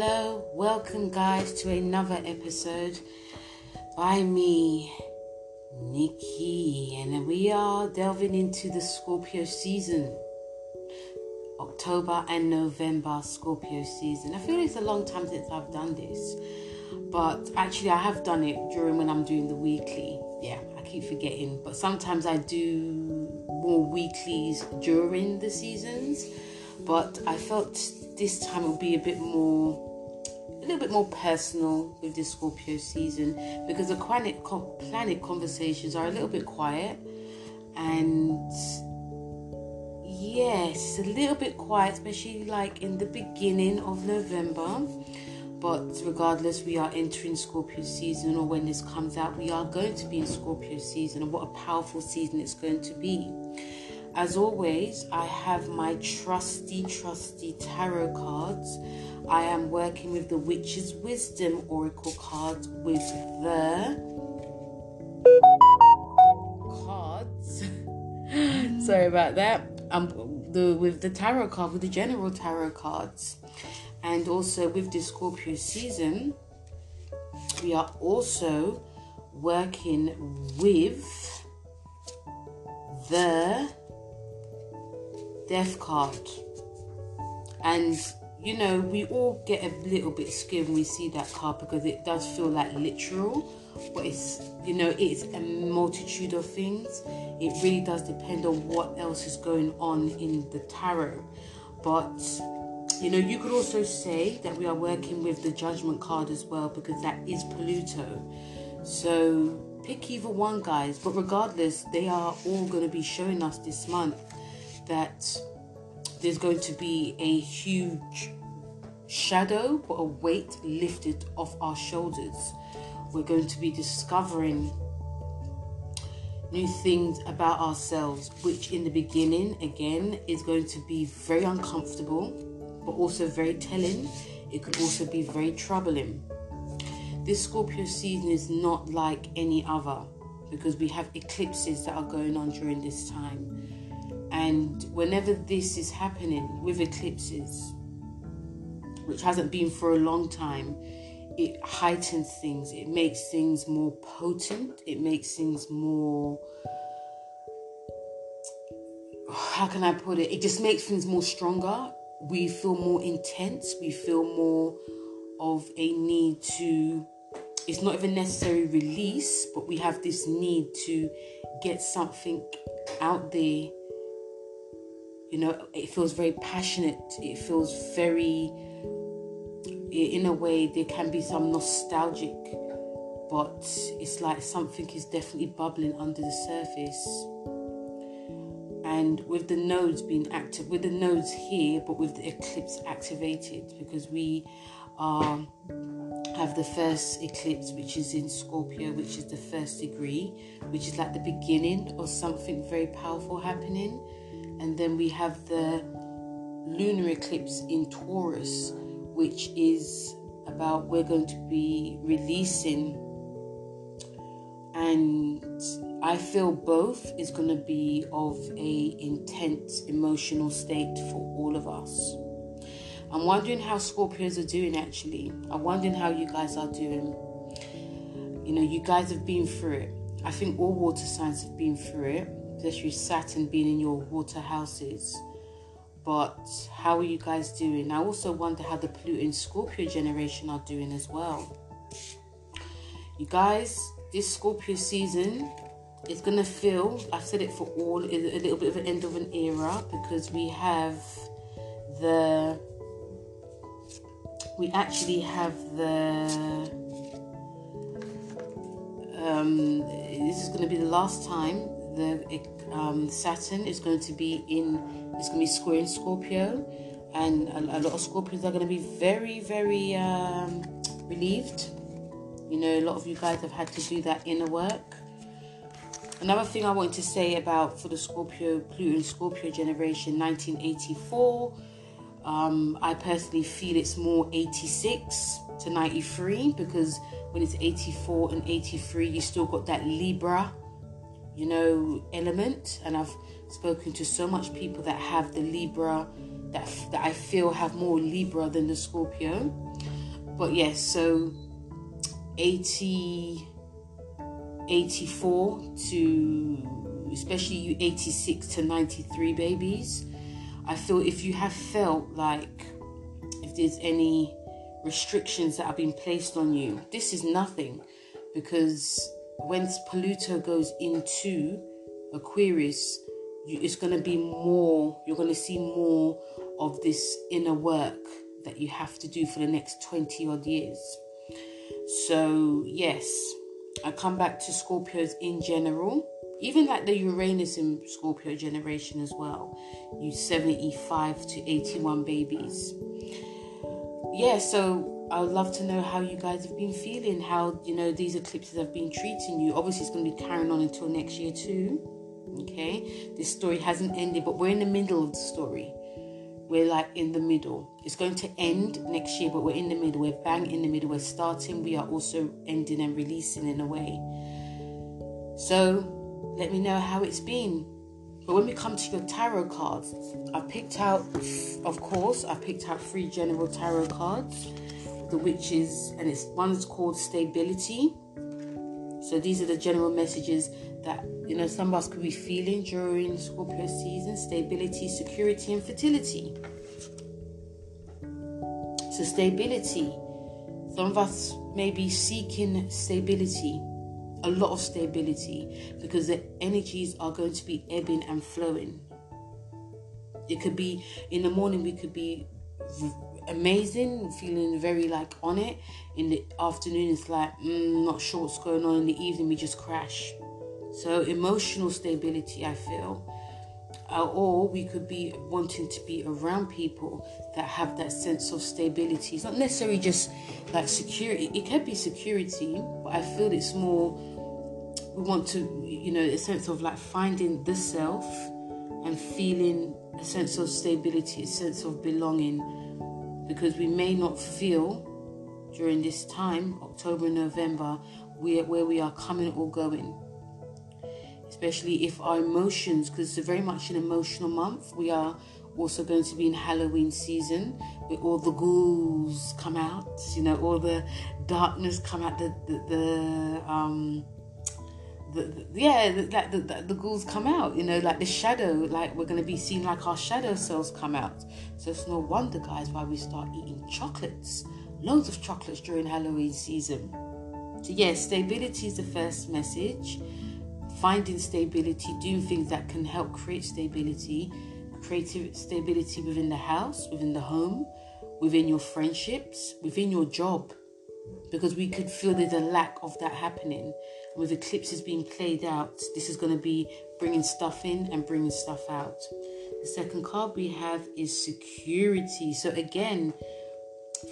Hello, welcome guys to another episode by me, Nikki, and we are delving into the Scorpio season. October and November Scorpio season. I feel it's a long time since I've done this, but actually, I have done it during when I'm doing the weekly. Yeah, I keep forgetting, but sometimes I do more weeklies during the seasons. But I felt this time it would be a bit more little bit more personal with this Scorpio season because the planet planet conversations are a little bit quiet and yes, a little bit quiet, especially like in the beginning of November. But regardless, we are entering Scorpio season, or when this comes out, we are going to be in Scorpio season, and what a powerful season it's going to be. As always, I have my trusty, trusty tarot cards. I am working with the Witch's Wisdom Oracle cards with the cards. Sorry about that. Um, the with the tarot card, with the general tarot cards, and also with the Scorpio season, we are also working with the death card. And you know, we all get a little bit scared when we see that card because it does feel like literal, but it's you know, it's a multitude of things. It really does depend on what else is going on in the tarot. But you know, you could also say that we are working with the judgment card as well because that is Pluto. So pick either one, guys. But regardless, they are all going to be showing us this month that there's going to be a huge shadow or a weight lifted off our shoulders. We're going to be discovering new things about ourselves, which in the beginning, again, is going to be very uncomfortable, but also very telling. It could also be very troubling. This Scorpio season is not like any other because we have eclipses that are going on during this time. And whenever this is happening with eclipses, which hasn't been for a long time, it heightens things. It makes things more potent. It makes things more. How can I put it? It just makes things more stronger. We feel more intense. We feel more of a need to. It's not even necessary release, but we have this need to get something out there you know it feels very passionate. It feels very in a way there can be some nostalgic but it's like something is definitely bubbling under the surface. And with the nodes being active with the nodes here but with the eclipse activated because we are have the first eclipse which is in scorpio which is the first degree which is like the beginning of something very powerful happening and then we have the lunar eclipse in Taurus, which is about we're going to be releasing. And I feel both is going to be of a intense emotional state for all of us. I'm wondering how Scorpios are doing actually. I'm wondering how you guys are doing. You know, you guys have been through it. I think all water signs have been through it especially Saturn being in your water houses. But how are you guys doing? I also wonder how the and Scorpio generation are doing as well. You guys, this Scorpio season is gonna feel, I've said it for all, a little bit of an end of an era because we have the we actually have the um, this is going to be the last time the um, Saturn is going to be in, it's going to be square in Scorpio, and a, a lot of Scorpios are going to be very, very um, relieved. You know, a lot of you guys have had to do that inner work. Another thing I want to say about for the Scorpio, Pluto Scorpio generation 1984, um, I personally feel it's more 86 to 93 because when it's 84 and 83, you still got that Libra you know, element. And I've spoken to so much people that have the Libra, that, that I feel have more Libra than the Scorpio. but yes, so 80, 84 to especially you 86 to 93 babies. I feel if you have felt like if there's any restrictions that have been placed on you, this is nothing because when Pluto goes into Aquarius, you, it's going to be more, you're going to see more of this inner work that you have to do for the next 20 odd years. So, yes, I come back to Scorpios in general, even like the Uranus in Scorpio generation as well. You 75 to 81 babies. Yeah, so I would love to know how you guys have been feeling, how you know these eclipses have been treating you. Obviously, it's going to be carrying on until next year, too. Okay, this story hasn't ended, but we're in the middle of the story we're like in the middle. It's going to end next year, but we're in the middle. We're bang in the middle. We're starting, we are also ending and releasing in a way. So let me know how it's been. But when we come to your tarot cards, I picked out, of course, I picked out three general tarot cards. The witches, and it's one's called stability. So these are the general messages that you know some of us could be feeling during Scorpio season stability, security, and fertility. So, stability. Some of us may be seeking stability, a lot of stability, because the energies are going to be ebbing and flowing. It could be in the morning, we could be amazing, feeling very like on it. In the afternoon, it's like, mm, not sure what's going on. In the evening, we just crash. So, emotional stability, I feel. Uh, or we could be wanting to be around people that have that sense of stability. It's not necessarily just like security, it can be security, but I feel it's more we want to, you know, a sense of like finding the self and feeling a sense of stability, a sense of belonging, because we may not feel during this time, October, and November, where, where we are coming or going. Especially if our emotions, because it's very much an emotional month, we are also going to be in Halloween season where all the ghouls come out, you know, all the darkness come out, the, the, the um, the, the, yeah, like the, the, the, ghouls come out, you know, like the shadow, like we're going to be seeing like our shadow selves come out. So it's no wonder, guys, why we start eating chocolates, loads of chocolates during Halloween season. So, yes, yeah, stability is the first message finding stability, doing things that can help create stability, creative stability within the house, within the home, within your friendships, within your job. Because we could feel there's a lack of that happening. With eclipses being played out, this is going to be bringing stuff in and bringing stuff out. The second card we have is security. So, again,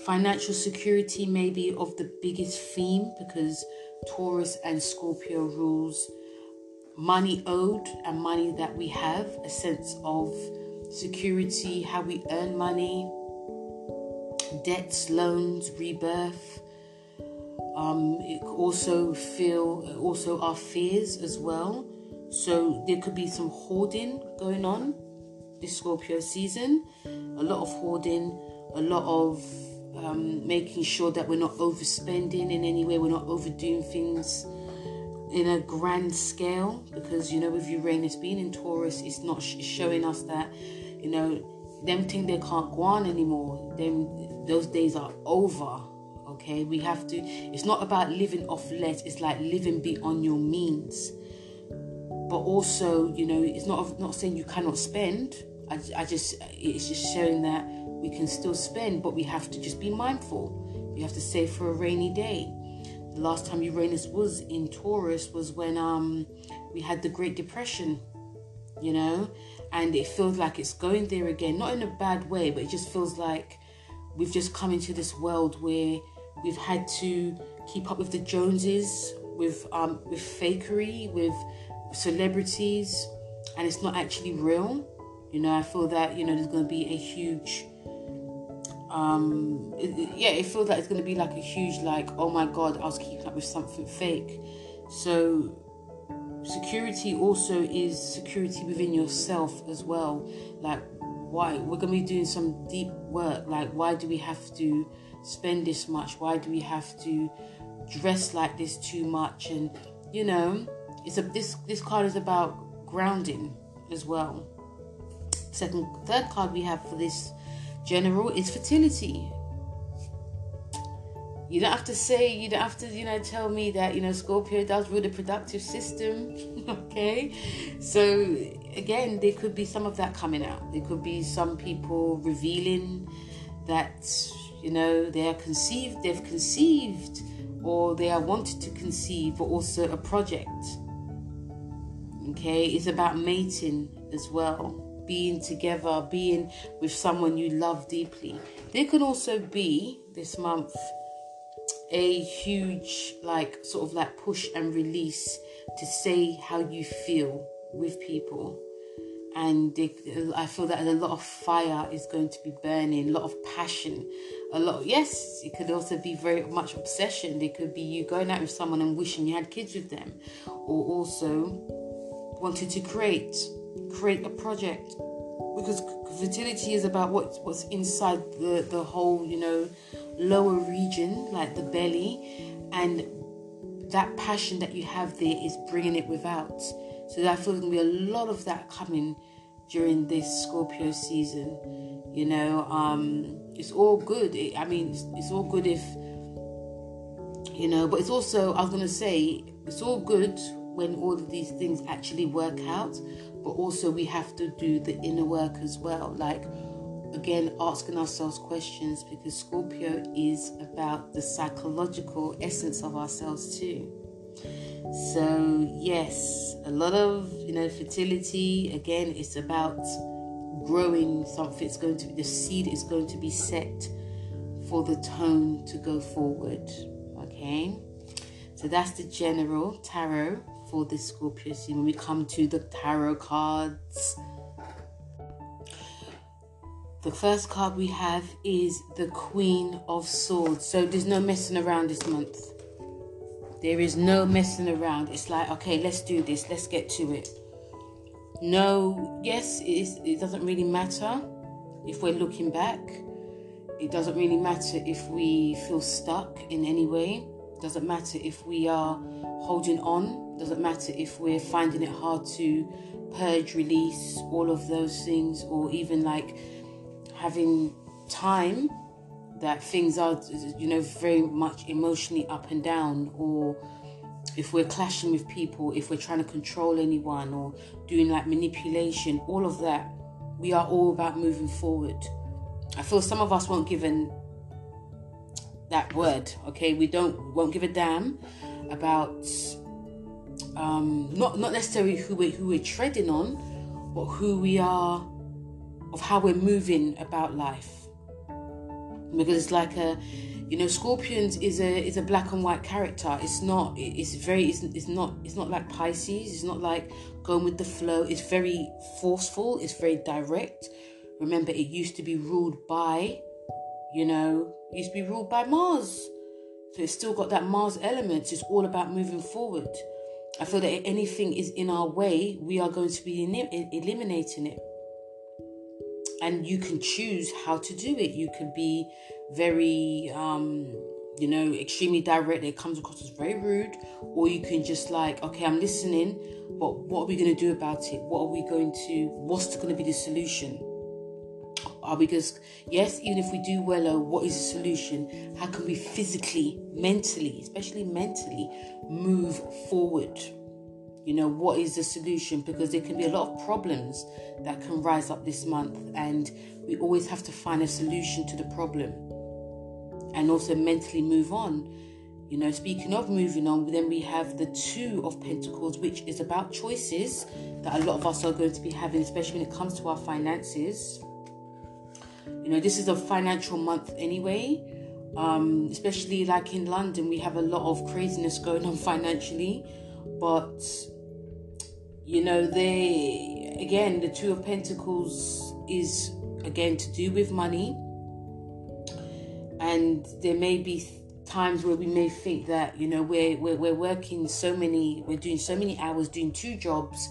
financial security may be of the biggest theme because Taurus and Scorpio rules money owed and money that we have, a sense of security, how we earn money, debts, loans, rebirth. Um, it also feel also our fears as well. So there could be some hoarding going on this Scorpio season. A lot of hoarding, a lot of um, making sure that we're not overspending in any way, we're not overdoing things in a grand scale because you know with Uranus being in Taurus it's not sh- showing us that you know them think they can't go on anymore them those days are over okay? We have to it's not about living off less it's like living beyond your means. But also you know it's not not saying you cannot spend. I, I just it's just showing that we can still spend but we have to just be mindful. We have to save for a rainy day. The last time Uranus was in Taurus was when um, we had the Great Depression, you know, and it feels like it's going there again. Not in a bad way, but it just feels like we've just come into this world where we've had to keep up with the Joneses, with um, with fakery, with celebrities, and it's not actually real. You know, I feel that you know there's going to be a huge um it, yeah it feels like it's going to be like a huge like oh my god i was keeping up with something fake. So security also is security within yourself as well. Like why? We're going to be doing some deep work. Like why do we have to spend this much? Why do we have to dress like this too much? And you know, it's a this this card is about grounding as well. Second, third card we have for this general is fertility. You don't have to say, you don't have to, you know, tell me that, you know, Scorpio does rule the productive system. okay. So, again, there could be some of that coming out. There could be some people revealing that, you know, they are conceived, they've conceived, or they are wanted to conceive, but also a project. Okay. It's about mating as well being together, being with someone you love deeply. There could also be this month a huge like sort of like push and release to say how you feel with people and I feel that a lot of fire is going to be burning, a lot of passion, a lot. Of, yes, it could also be very much obsession. It could be you going out with someone and wishing you had kids with them, or also wanting to create, create a project, because fertility is about what what's inside the the whole, you know, lower region, like the belly, and that passion that you have there is bringing it without. So I feel there's gonna be a lot of that coming during this Scorpio season. You know, um, it's all good. It, I mean, it's, it's all good if you know, but it's also I was gonna say it's all good when all of these things actually work out, but also we have to do the inner work as well, like again asking ourselves questions because Scorpio is about the psychological essence of ourselves too. So, yes, a lot of you know fertility again, it's about growing something. It's going to be the seed is going to be set for the tone to go forward. Okay, so that's the general tarot for the Scorpio season. When we come to the tarot cards the first card we have is the Queen of Swords. So there's no messing around this month. There is no messing around. It's like, okay, let's do this. Let's get to it. No, yes, it, doesn't really matter if we're looking back. It doesn't really matter if we feel stuck in any way. It doesn't matter if we are holding on. It doesn't matter if we're finding it hard to purge, release, all of those things, or even like having time that things are you know very much emotionally up and down or if we're clashing with people if we're trying to control anyone or doing like manipulation all of that we are all about moving forward i feel some of us won't given that word okay we don't won't give a damn about um not not necessarily who we who we're treading on but who we are of how we're moving about life. Because it's like a, you know, Scorpions is a is a black and white character. It's not. It's very. It's, it's not. It's not like Pisces. It's not like going with the flow. It's very forceful. It's very direct. Remember, it used to be ruled by, you know, used to be ruled by Mars. So it's still got that Mars element. It's all about moving forward. I feel that if anything is in our way, we are going to be eliminating it and you can choose how to do it. You can be very, um, you know, extremely direct. It comes across as very rude, or you can just like, okay, I'm listening, but what are we going to do about it? What are we going to? What's going to be the solution? Are we just yes? Even if we do well, uh, what is the solution? How can we physically, mentally, especially mentally, move forward? You know what is the solution? Because there can be a lot of problems that can rise up this month and we always have to find a solution to the problem and also mentally move on. You know speaking of moving on then we have the two of pentacles which is about choices that a lot of us are going to be having especially when it comes to our finances. You know this is a financial month anyway. Um, especially like in london we have a lot of craziness going on financially but you know, they again, the Two of Pentacles is again to do with money, and there may be times where we may think that you know we're, we're we're working so many, we're doing so many hours, doing two jobs,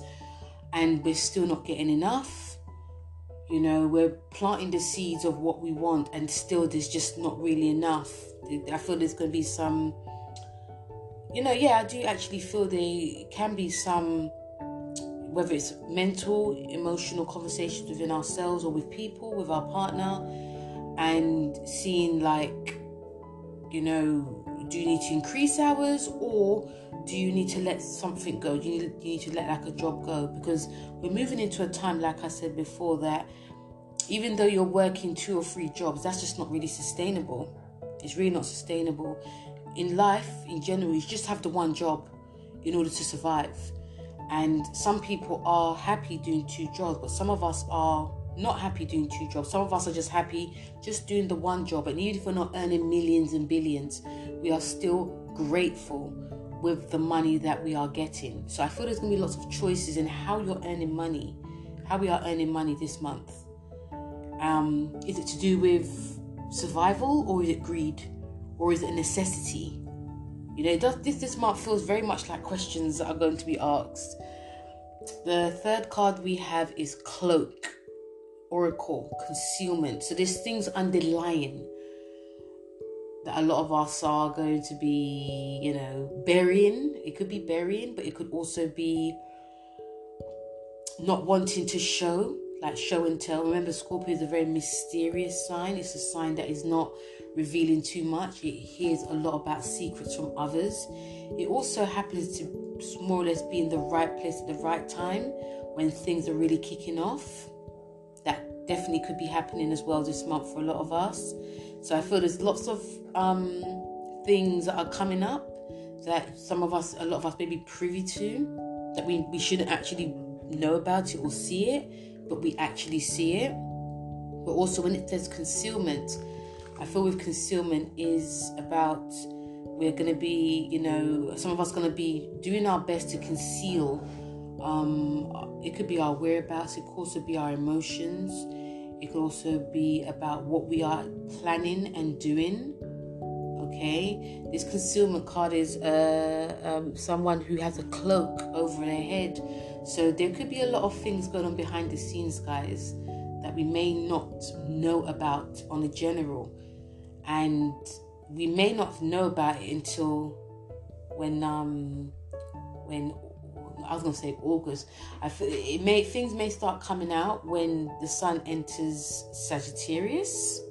and we're still not getting enough. you know we're planting the seeds of what we want and still there's just not really enough i feel there's going to be some you know yeah i do actually feel there can be some whether it's mental emotional conversations within ourselves or with people with our partner and seeing like you know do you need to increase hours or do you need to let something go? Do you need, you need to let like a job go? Because we're moving into a time, like I said before, that even though you're working two or three jobs, that's just not really sustainable. It's really not sustainable. In life, in general, you just have the one job in order to survive. And some people are happy doing two jobs, but some of us are not happy doing two jobs. Some of us are just happy just doing the one job. And even if we're not earning millions and billions, we are still grateful with the money that we are getting. So I feel there's going to be lots of choices in how you're earning money, how we are earning money this month. Um, is it to do with survival or is it greed or is it a necessity? You know, does, this this month feels very much like questions that are going to be asked. The third card we have is cloak, oracle, concealment. So there's things underlying that a lot of us are going to be, you know, burying. It could be burying, but it could also be not wanting to show, like show and tell. Remember, Scorpio is a very mysterious sign. It's a sign that is not revealing too much. It hears a lot about secrets from others. It also happens to more or less be in the right place at the right time when things are really kicking off. That definitely could be happening as well this month for a lot of us. So I feel there's lots of um, things that are coming up that some of us, a lot of us, may be privy to that we, we shouldn't actually know about it or see it, but we actually see it. But also, when it says concealment, I feel with concealment is about we're going to be, you know, some of us going to be doing our best to conceal. Um, it could be our whereabouts, it could also be our emotions it could also be about what we are planning and doing. Okay, this concealment card is uh, um, someone who has a cloak over their head. So there could be a lot of things going on behind the scenes, guys, that we may not know about on a general, and we may not know about it until when um when I was gonna say August. I feel it may things may start coming out when the sun enters Sagittarius.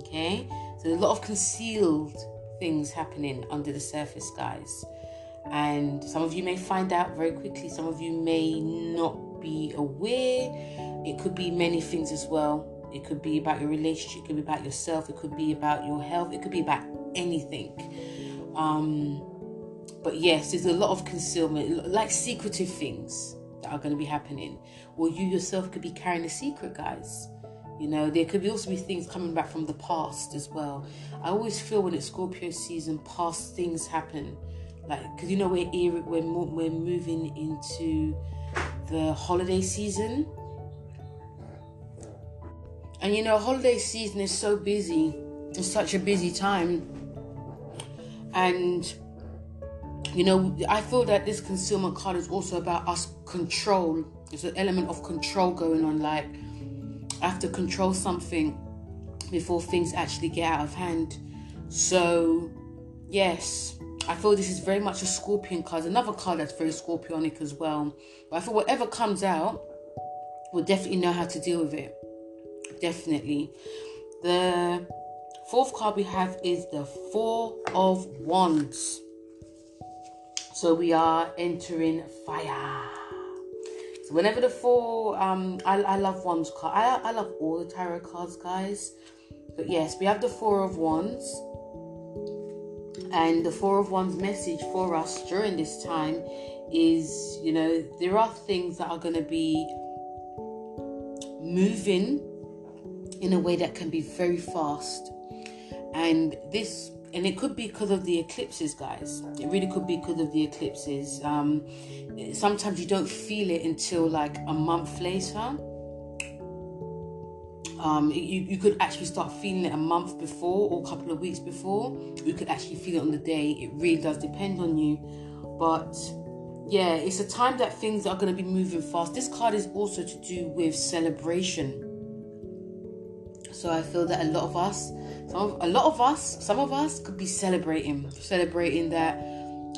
Okay, so a lot of concealed things happening under the surface, guys. And some of you may find out very quickly. Some of you may not be aware. It could be many things as well. It could be about your relationship. It could be about yourself. It could be about your health. It could be about anything. Um, but yes, there's a lot of concealment, like secretive things that are going to be happening. Or you yourself could be carrying a secret, guys. You know, there could be also be things coming back from the past as well. I always feel when it's Scorpio season, past things happen. Like, because you know, we're, we're, we're moving into the holiday season. And you know, holiday season is so busy. It's such a busy time. And you know, I feel that this consumer card is also about us control. There's an element of control going on. Like, I have to control something before things actually get out of hand. So, yes, I feel this is very much a scorpion card. Another card that's very scorpionic as well. But I feel whatever comes out, we'll definitely know how to deal with it. Definitely. The fourth card we have is the Four of Wands. So we are entering fire. So whenever the four, um, I, I love wands card. I, I love all the tarot cards, guys. But yes, we have the four of wands. And the four of wands message for us during this time is, you know, there are things that are going to be moving in a way that can be very fast. And this and it could be because of the eclipses, guys. It really could be because of the eclipses. Um, sometimes you don't feel it until like a month later. Um, you, you could actually start feeling it a month before or a couple of weeks before. You could actually feel it on the day. It really does depend on you. But yeah, it's a time that things are going to be moving fast. This card is also to do with celebration. So I feel that a lot of us, some of, a lot of us, some of us could be celebrating, celebrating that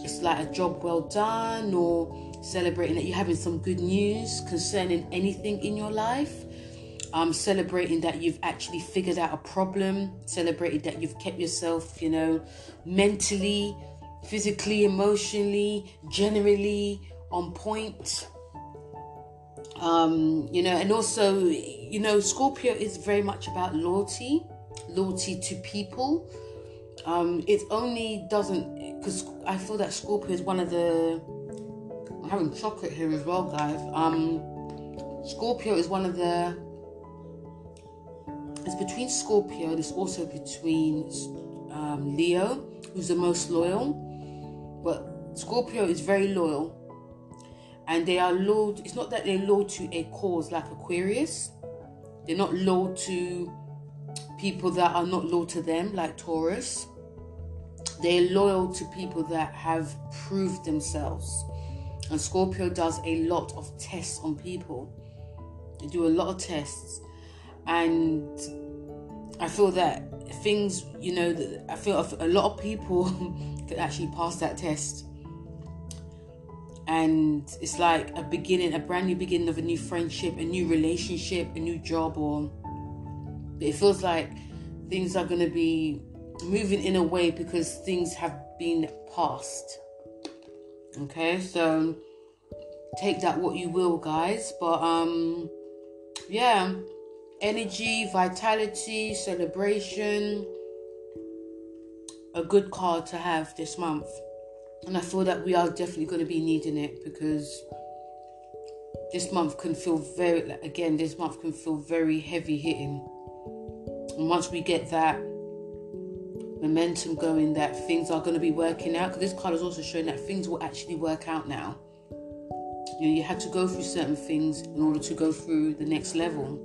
it's like a job well done, or celebrating that you're having some good news concerning anything in your life. Um, celebrating that you've actually figured out a problem, celebrating that you've kept yourself, you know, mentally physically, emotionally, generally on point. Um, you know, and also, you know, Scorpio is very much about loyalty, loyalty to people. Um, it only doesn't because I feel that Scorpio is one of the. I'm having chocolate here as well, guys. Um, Scorpio is one of the. It's between Scorpio. It's also between um, Leo, who's the most loyal but Scorpio is very loyal. And they are loyal. It's not that they're loyal to a cause like Aquarius. They're not loyal to people that are not loyal to them, like Taurus. They're loyal to people that have proved themselves. And Scorpio does a lot of tests on people. They do a lot of tests. And I feel that things, you know, I feel a lot of people could actually pass that test. And it's like a beginning, a brand new beginning of a new friendship, a new relationship, a new job, or it feels like things are going to be moving in a way because things have been passed. Okay, so take that what you will, guys. But um, yeah, energy, vitality, celebration a good card to have this month. And I feel that we are definitely going to be needing it because this month can feel very, again, this month can feel very heavy hitting. And once we get that momentum going, that things are going to be working out, because this card is also showing that things will actually work out now. You know, you had to go through certain things in order to go through the next level.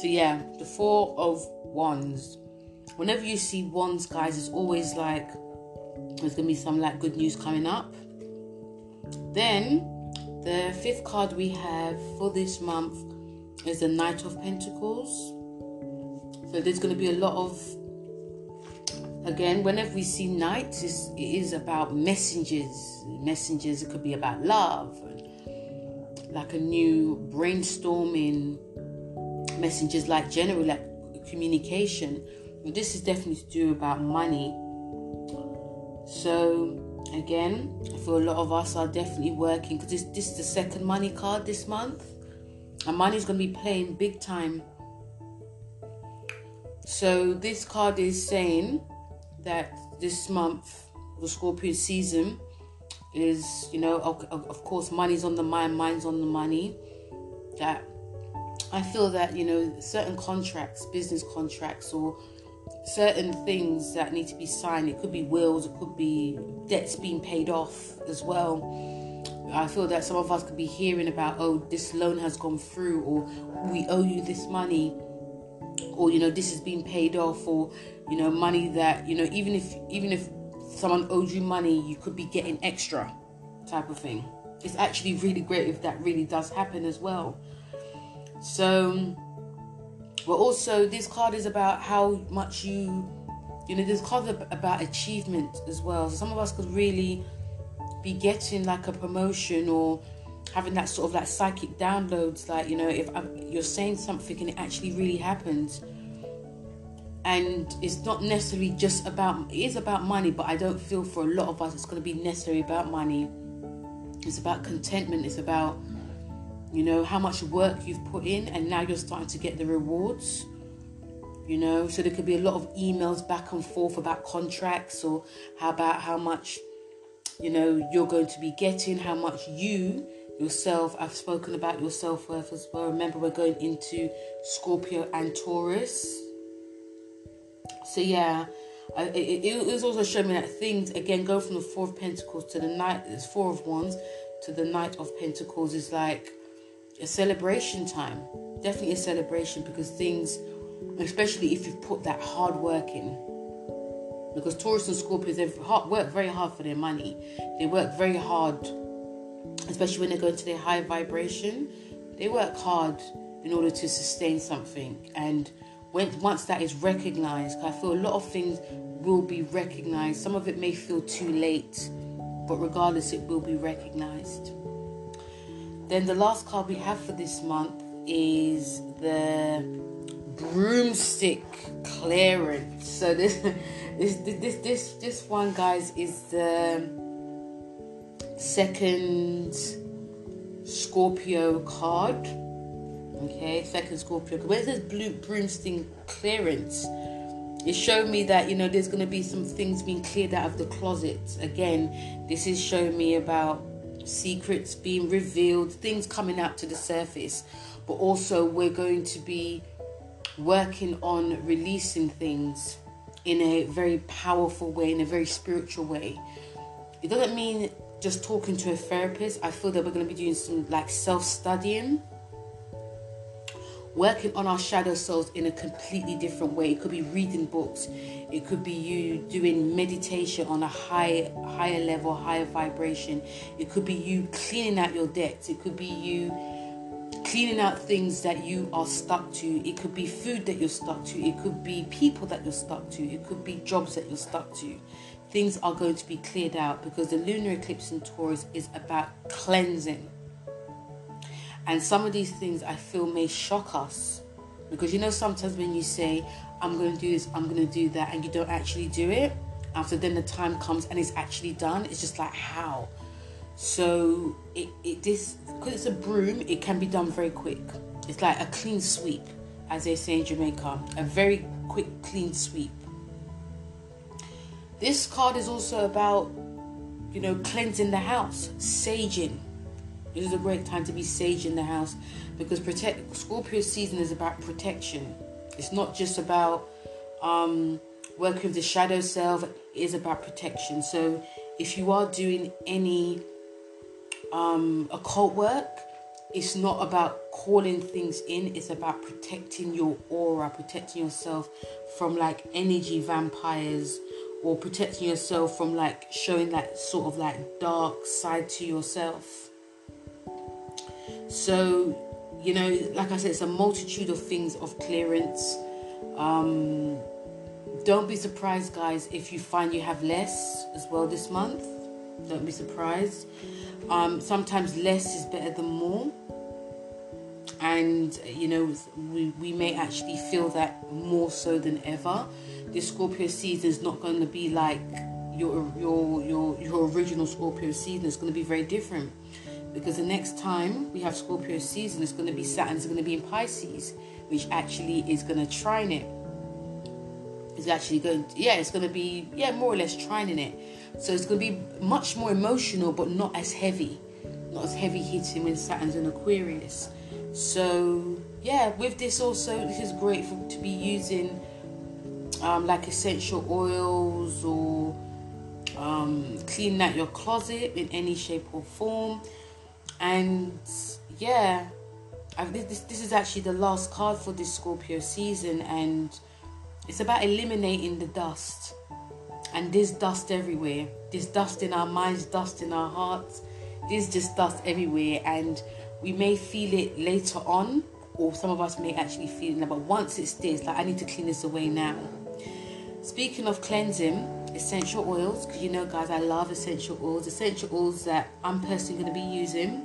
So, yeah, the Four of Wands whenever you see wands, guys, it's always like there's gonna be some like good news coming up. Then the fifth card we have for this month is the Knight of Pentacles. So there's gonna be a lot of again, whenever we see knights, it is about messengers. Messengers, it could be about love, like a new brainstorming messengers, like general like communication. This is definitely to do about money. So again, I feel a lot of us are definitely working because this, this is the second money card this month. And money is going to be playing big time. So this card is saying that this month, the Scorpio season, is you know of, of course money's on the mind, mind's on the money. That I feel that you know certain contracts, business contracts, or certain things that need to be signed. It could be wills, it could be debts being paid off as well. I feel that some of us could be hearing about, oh, this loan has gone through, or we owe you this money, or you know, this is being paid off, or you know, money that you know, even if even if someone owes you money, you could be getting extra, type of thing. It's actually really great if that really does happen as well. So but also, this card is about how much you, you know, this card about achievement as well. So some of us could really be getting like a promotion or having that sort of like psychic downloads. Like, you know, if I'm, you're saying something and it actually really happens. And it's not necessarily just about, it is about money, but I don't feel for a lot of us it's going to be necessarily about money. It's about contentment. It's about you know how much work you've put in and now you're starting to get the rewards you know? So there could be a lot of emails back and forth about contracts or how about how much you know you're going to be getting how much you yourself i've spoken about your self-worth as well. Remember we're going into scorpio and taurus. So yeah I, it, was also showing me that things again go from the four of pentacles to the knight four of wands to the knight of pentacles is like a celebration time. Definitely a celebration because things, especially if you've put that hard work in. Because Taurus and Scorpios, they work very hard for their money. They work very hard especially when they go into their high vibration, they work hard in order to sustain something. And when once that is recognized, I feel a lot of things will be recognized. Some of it may feel too late, but regardless, it will be recognized. Then the last card we have for this month is the broomstick clearance. So this this this this this one guys is the second Scorpio card. Okay, second Scorpio. Where's this blue broomstick clearance? It showed me that you know there's gonna be some things being cleared out of the closet. Again, this is showing me about secrets being revealed, things coming out to the surface. But also we're going to be working on releasing things in a very powerful way, in a very spiritual way. It doesn't mean just talking to a therapist. I feel that we're going to be doing some like self studying, working on our shadow selves in a completely different way. It could be reading books, it could be you doing meditation on a high, higher level, higher vibration. It could be you cleaning out your debts. It could be you cleaning out things that you are stuck to. It could be food that you're stuck to. It could be people that you're stuck to. It could be jobs that you're stuck to. Things are going to be cleared out because the lunar eclipse in Taurus is about cleansing. And some of these things I feel may shock us because you know, sometimes when you say, I'm going to do this, I'm going to do that, and you don't actually do it, after then the time comes and it's actually done, it's just like, how? So it, it this because it's a broom, it can be done very quick. It's like a clean sweep, as they say in Jamaica, a very quick clean sweep. This card is also about, you know, cleansing the house, saging. This is a great time to be sage in the house because protect Scorpio season is about protection. It's not just about um, working with the shadow self. It is about protection. So if you are doing any um, occult work, it's not about calling things in, it's about protecting your aura, protecting yourself from like energy vampires or protecting yourself from like showing that sort of like dark side to yourself. So, you know, like I said, it's a multitude of things of clearance. Um, don't be surprised, guys, if you find you have less as well this month. Don't be surprised. Um, sometimes less is better than more. And, you know, we, we may actually feel that more so than ever. This Scorpio season is not going to be like your, your, your, your original Scorpio season. It's going to be very different. Because the next time we have Scorpio season, it's going to be Saturn, it's going to be in Pisces, which actually is going to trine it. It's actually going, to, yeah, it's going to be, yeah, more or less trining it. So it's going to be much more emotional, but not as heavy. Not as heavy hitting when Saturn's in Aquarius. So, yeah, with this also, this is great for, to be using um, like essential oils or um, cleaning out your closet in any shape or form. And yeah, I've, this, this is actually the last card for this Scorpio season, and it's about eliminating the dust and there's dust everywhere. There's dust in our minds, dust in our hearts. There's just dust everywhere, and we may feel it later on, or some of us may actually feel it. But once it's there, like I need to clean this away now. Speaking of cleansing, essential oils, because you know, guys, I love essential oils. Essential oils that I'm personally going to be using,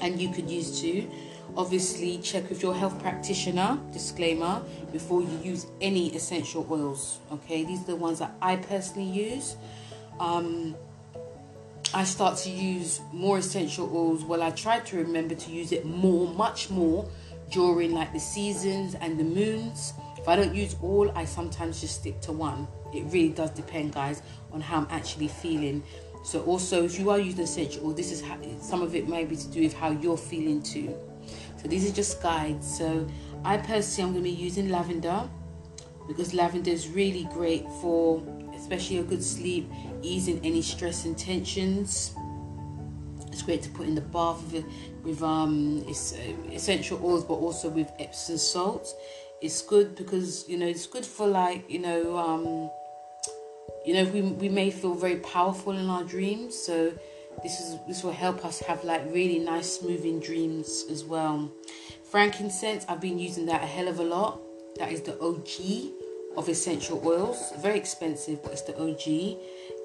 and you could use too Obviously, check with your health practitioner, disclaimer, before you use any essential oils. Okay, these are the ones that I personally use. Um, I start to use more essential oils. Well, I try to remember to use it more, much more during like the seasons and the moons. If I don't use all, I sometimes just stick to one. It really does depend, guys, on how I'm actually feeling. So also, if you are using essential oil, this is how, some of it may be to do with how you're feeling too. So these are just guides. So I personally I'm going to be using lavender because lavender is really great for especially a good sleep, easing any stress and tensions. It's great to put in the bath with, with um, uh, essential oils, but also with Epsom salt. It's good because you know it's good for like you know um, you know we we may feel very powerful in our dreams. So this is this will help us have like really nice smoothing dreams as well. Frankincense i've been using that a hell of a lot. That is the og of essential oils. Very expensive but it's the og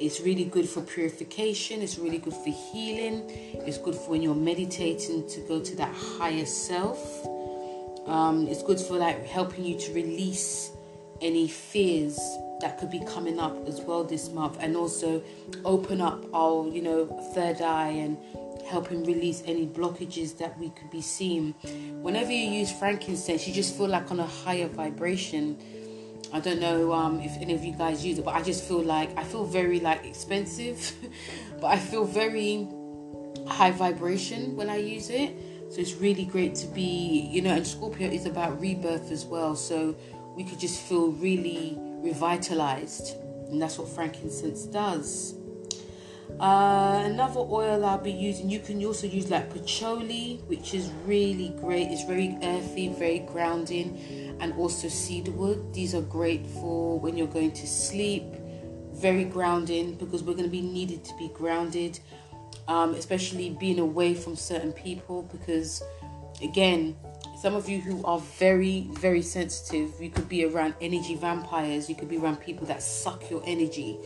it's really good for purification. It's really good for healing. It's good for when you're meditating to go to that higher self. Um, it's good for like helping you to release any fears that could be coming up as well this month and also open up our you know third eye and help him release any blockages that we could be seeing. Whenever you use frankincense you just feel like on a higher vibration. I don't know um, if any of you guys use it but i just feel like i feel very like expensive but i feel very high vibration when i use it. So it's really great to be you know and scorpio is about rebirth as well. So we could just feel really revitalized. And that's what frankincense does. Uh, another oil I'll be using, you can also use like patchouli, which is really great. It's very earthy, very grounding, and also cedarwood. These are great for when you're going to sleep. Very grounding because we're going to be needed to be grounded, um, especially being away from certain people. Because again, some of you who are very, very sensitive, you could be around energy vampires, you could be around people that suck your energy.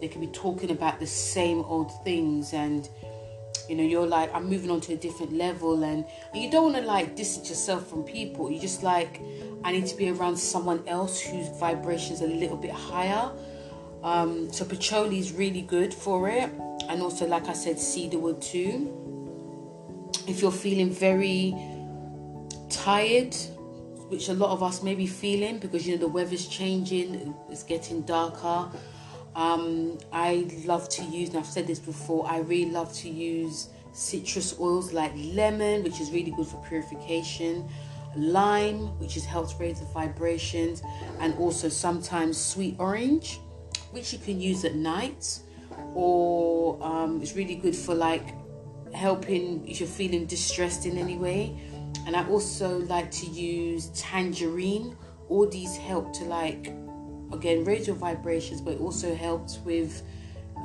They could be talking about the same old things and you know you're like i'm moving on to a different level and, and you don't want to like distance yourself from people. You just like i need to be around someone else whose vibrations are a little bit higher. Um, so patchouli is really good for it. And also like i said cedarwood too. If you're feeling very tired, which a lot of us may be feeling because you know the weather's changing, it's getting darker. Um, I love to use, and I've said this before, I really love to use citrus oils like lemon, which is really good for purification, lime, which is helps raise the vibrations, and also sometimes sweet orange, which you can use at night, or um, it's really good for like helping if you're feeling distressed in any way and I also like to use tangerine. All these help to like again raise your vibrations, but it also helps with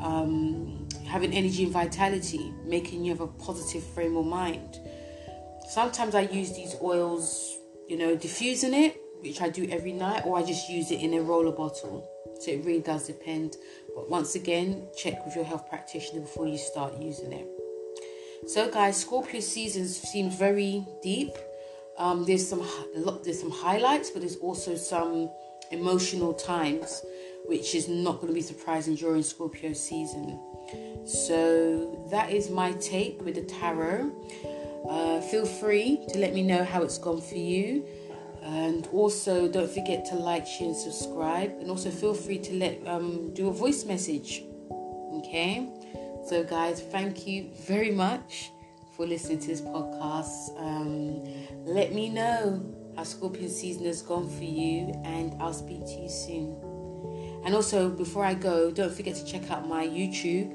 um, having energy and vitality, making you have a positive frame of mind. Sometimes I use these oils, you know, diffusing it, which I do every night, or I just use it in a roller bottle. So it really does depend. But once again, check with your health practitioner before you start using it. So, guys, Scorpio season seems very deep. Um, there's some there's some highlights, but there's also some emotional times, which is not going to be surprising during Scorpio season. So that is my take with the tarot. Uh, feel free to let me know how it's gone for you. And also, don't forget to like, share, and subscribe. And also, feel free to let um, do a voice message. Okay. So, guys, thank you very much for listening to this podcast. Um, let me know how Scorpion season has gone for you, and I'll speak to you soon. And also, before I go, don't forget to check out my YouTube.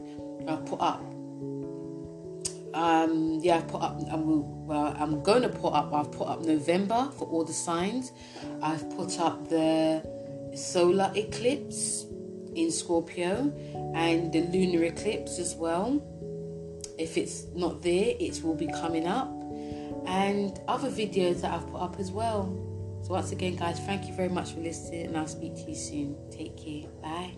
I'll put up. Um, yeah, I've put up. I'm, well, I'm going to put up. I've put up November for all the signs. I've put up the solar eclipse in Scorpio and the lunar eclipse as well. If it's not there, it will be coming up, and other videos that I've put up as well. So, once again, guys, thank you very much for listening, and I'll speak to you soon. Take care. Bye.